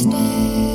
stay.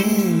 rain.